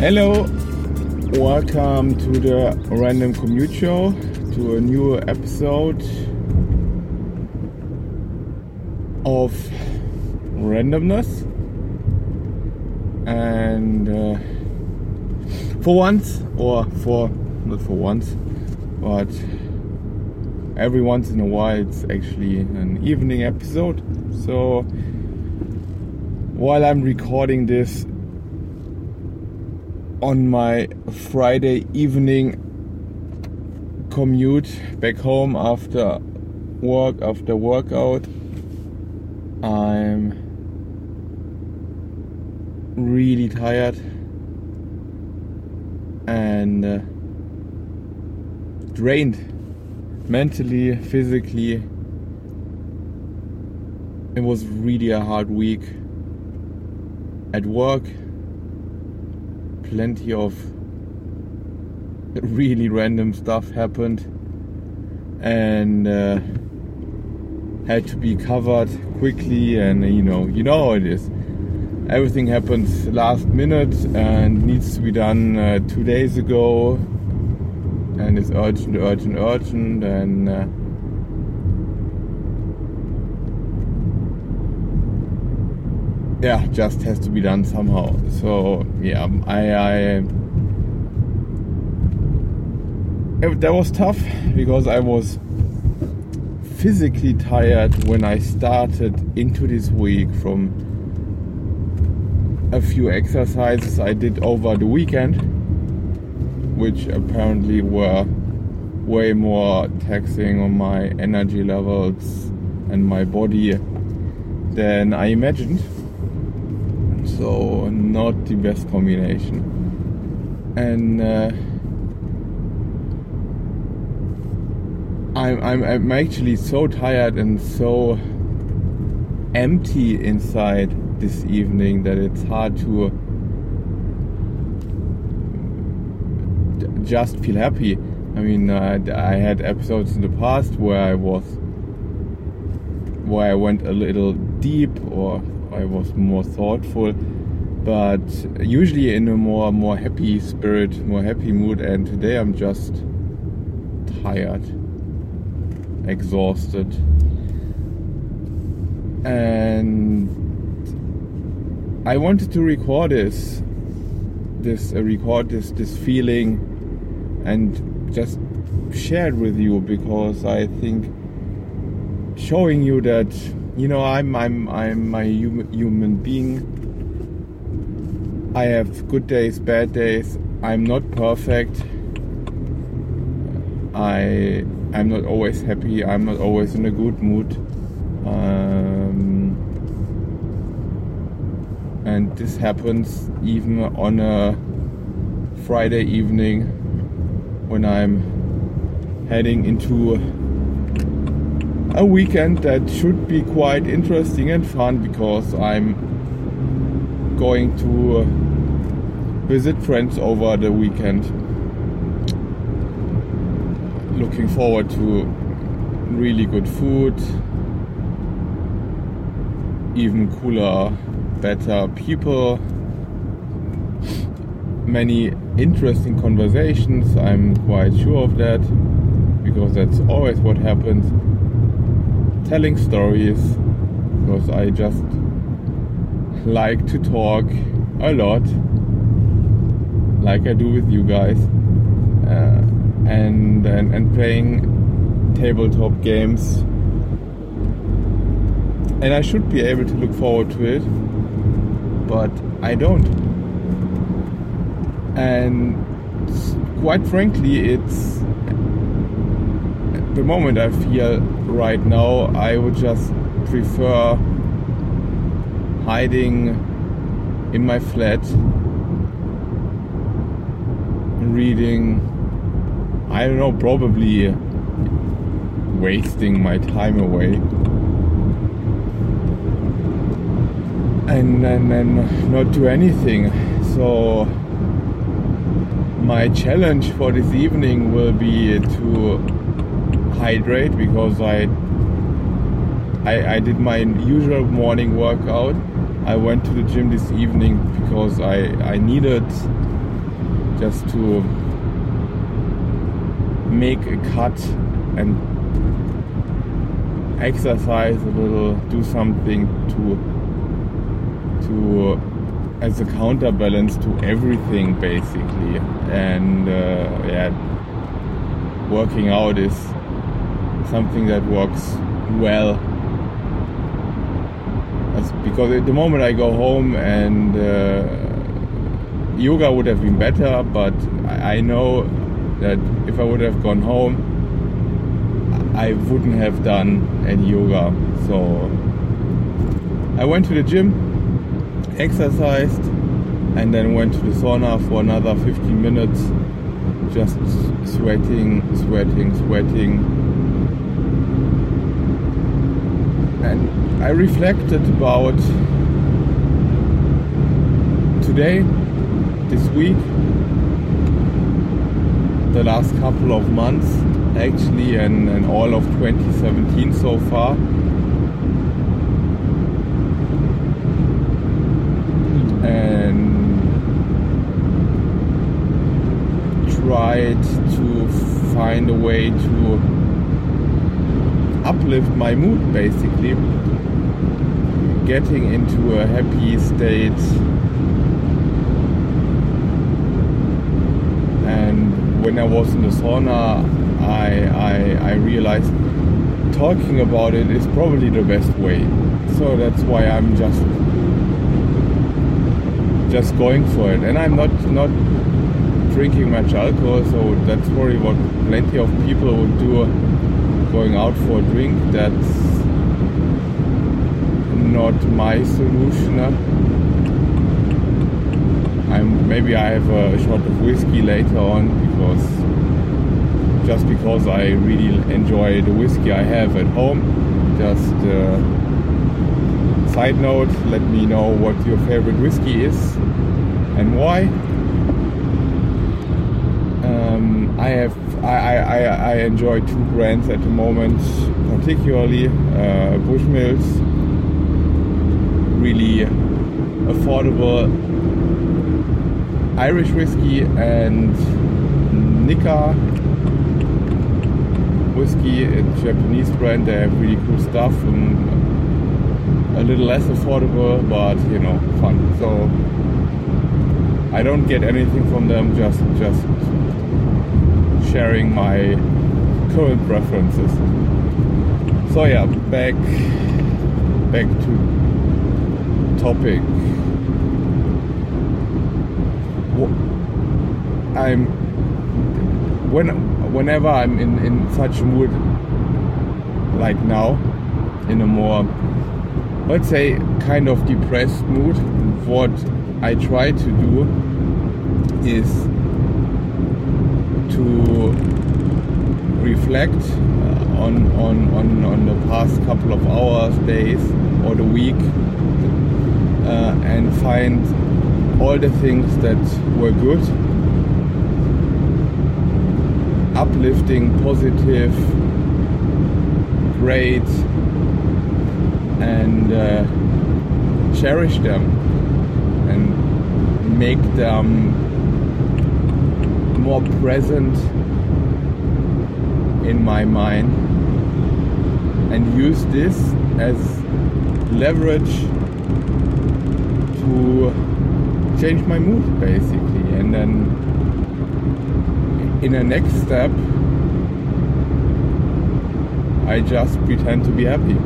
Hello, welcome to the Random Commute Show, to a new episode of randomness. And uh, for once, or for not for once, but every once in a while, it's actually an evening episode. So while I'm recording this on my Friday evening commute back home after work, after workout, I'm really tired and uh, drained mentally, physically. It was really a hard week at work plenty of really random stuff happened and uh, had to be covered quickly and you know you know how it is. Everything happens last minute and needs to be done uh, two days ago and it's urgent urgent urgent and uh, yeah, just has to be done somehow. So yeah, I, I eh, that was tough because I was physically tired when I started into this week from a few exercises I did over the weekend, which apparently were way more taxing on my energy levels and my body than I imagined so not the best combination. And uh, I'm, I'm I'm actually so tired and so empty inside this evening that it's hard to just feel happy. I mean, uh, I had episodes in the past where I was where I went a little deep or I was more thoughtful, but usually in a more more happy spirit, more happy mood. And today I'm just tired, exhausted, and I wanted to record this, this uh, record this this feeling, and just share it with you because I think showing you that you know i'm i'm i'm a human being. I have good days bad days. I'm not perfect. I i'm not always happy. I'm not always in a good mood. Um, and this happens even on a friday evening when i'm heading into a weekend that should be quite interesting and fun because I'm going to uh, visit friends over the weekend. Looking forward to really good food, even cooler, better people, many interesting conversations. I'm quite sure of that because that's always what happens telling stories because I just like to talk a lot, like I do with you guys, uh, and, and and playing tabletop games. And I should be able to look forward to it, but I don't. And quite frankly, it's the moment I feel right now, I would just prefer hiding in my flat, reading, I don't know, probably wasting my time away. And then not do anything. So, my challenge for this evening will be to hydrate because I, I, I did my usual morning workout. I went to the gym this evening because I, I needed just to make a cut and exercise a little, do something to to as a counterbalance to everything basically. And uh, yeah, working out is something that works well. As, because at the moment I go home and uh, yoga would have been better, but I know that if I would have gone home, I wouldn't have done any yoga. So I went to the gym, exercised, and then went to the sauna for another 15 minutes, just sweating, sweating, sweating. And I reflected about today, this week, the last couple of months actually and, and all of 2017 so far. And tried to find a way to uplift my mood basically. Getting into a happy state and when I was in the sauna I, I, I realized talking about it is probably the best way. So that's why I'm just just going for it. And I'm not not drinking much alcohol, so that's probably what plenty of people would do going out for a drink. That's not my solution. I'm maybe I have a shot of whiskey later on because just because I really enjoy the whiskey I have at home. Just uh, side note, let me know what your favorite whiskey is and why. Um, I have I, I, I enjoy two brands at the moment, particularly uh, Bushmills, really affordable Irish whiskey and Nikka whiskey, a Japanese brand. They have really cool stuff. And a little less affordable, but you know, fun. So I don't get anything from them. Just just sharing my current preferences. So yeah, back back to topic. I'm when whenever I'm in, in such mood like now, in a more, let's say, kind of depressed mood, what I try to do is to reflect uh, on, on, on, on the past couple of hours, days, or the week uh, and find all the things that were good. Uplifting, positive, great, and uh, cherish them and make them more present in my mind and use this as leverage to change my mood basically and then in a next step, I just pretend to be happy.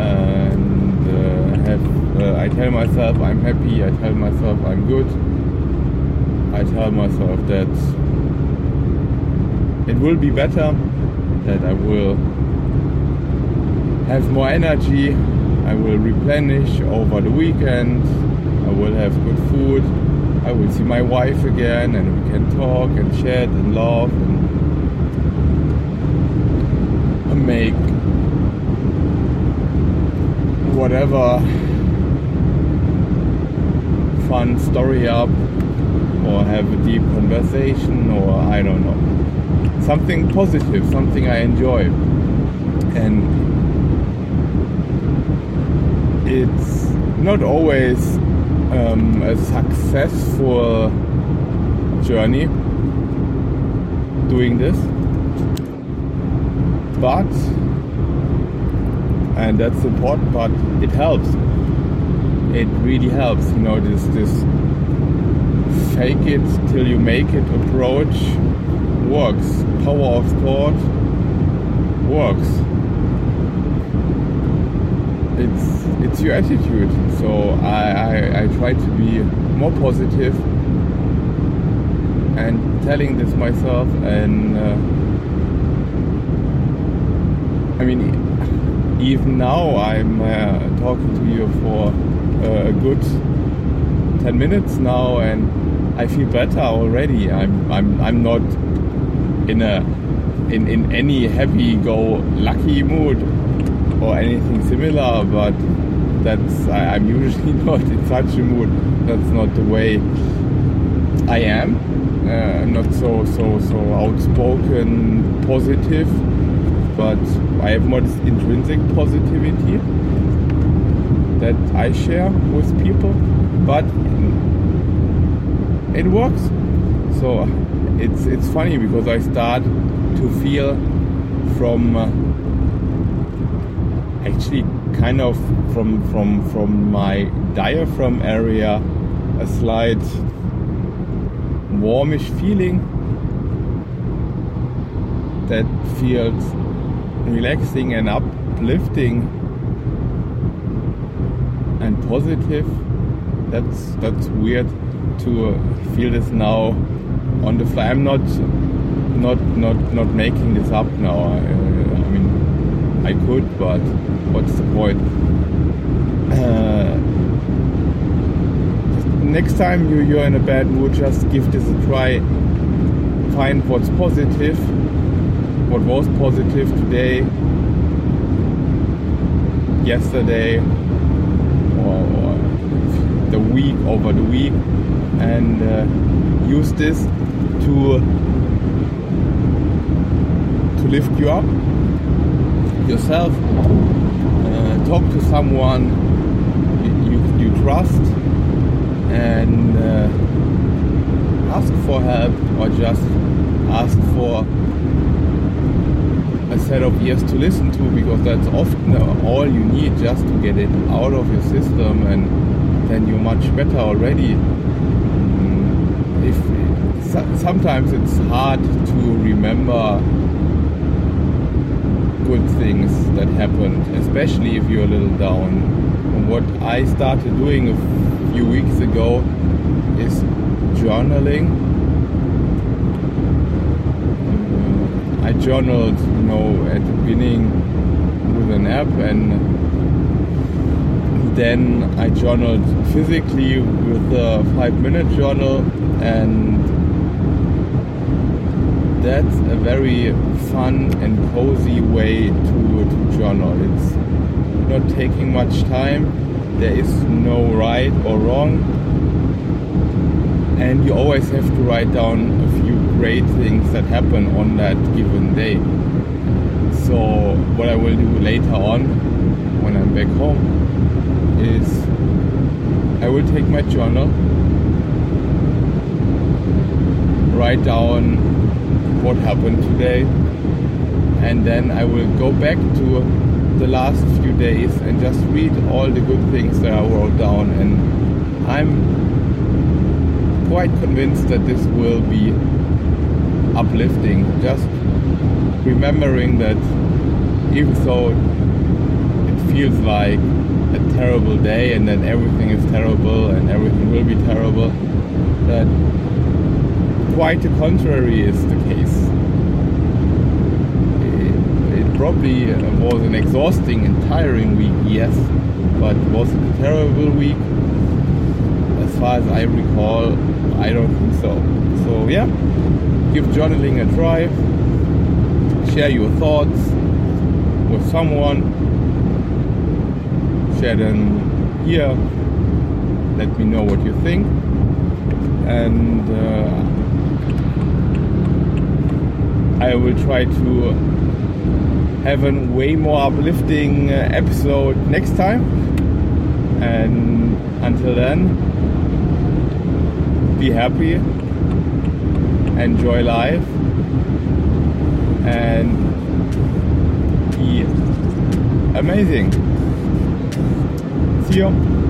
And uh, have, uh, I tell myself I'm happy, I tell myself I'm good, I tell myself that it will be better, that I will have more energy, I will replenish over the weekend, I will have good food, I will see my wife again and we can talk and chat and laugh and make whatever fun story up or have a deep conversation or I don't know. Something positive, something I enjoy. And it's not always um, a successful journey doing this. But, and that's important part, it helps. It really helps, you know, this, this fake it till you make it approach works. Power of thought works. It's it's your attitude. So I, I, I try to be more positive and telling this myself and uh, I mean even now I'm uh, talking to you for uh, a good 10 minutes now and I feel better already. I'm I'm I'm not in a in, in any happy go lucky mood or anything similar, but that's I, I'm usually not in such a mood. That's not the way I am. Uh, not so so so outspoken positive, but I have more this intrinsic positivity that I share with people. But it works. So it's it's funny because I start to feel from uh, actually kind of from from from my diaphragm area a slight warmish feeling that feels relaxing and uplifting and positive that's that's weird to feel this now on the fly. I'm not not not not making this up now. I, I mean, I could, but what's the point? Uh, next time you you're in a bad mood, just give this a try. Find what's positive, what was positive today, yesterday, week over the week and uh, use this to to lift you up yourself uh, talk to someone you, you, you trust and uh, ask for help or just ask for a set of ears to listen to because that's often all you need just to get it out of your system and then you're much better already mm, if sometimes it's hard to remember good things that happened, especially if you're a little down. And what I started doing a few weeks ago is journaling. Mm, I journaled, you know, at the beginning with an app and then I journaled physically with a five minute journal and that's a very fun and cozy way to, to journal. It's not taking much time, there is no right or wrong, and you always have to write down a few great things that happen on that given day. So, what I will do later on when I'm back home is I will take my journal, write down what happened today and then I will go back to the last few days and just read all the good things that I wrote down. And I'm quite convinced that this will be uplifting. Just remembering that even though it feels like a terrible day and then everything is terrible and everything will be terrible that quite the contrary is the case. It, it probably was an exhausting and tiring week, yes, but was it a terrible week? As far as I recall, I don't think so. So yeah, give journaling a try. Share your thoughts with someone. Share them here. Let me know what you think. And uh, I will try to have a way more uplifting uh, episode next time. And until then, be happy, enjoy life, and be amazing. See you.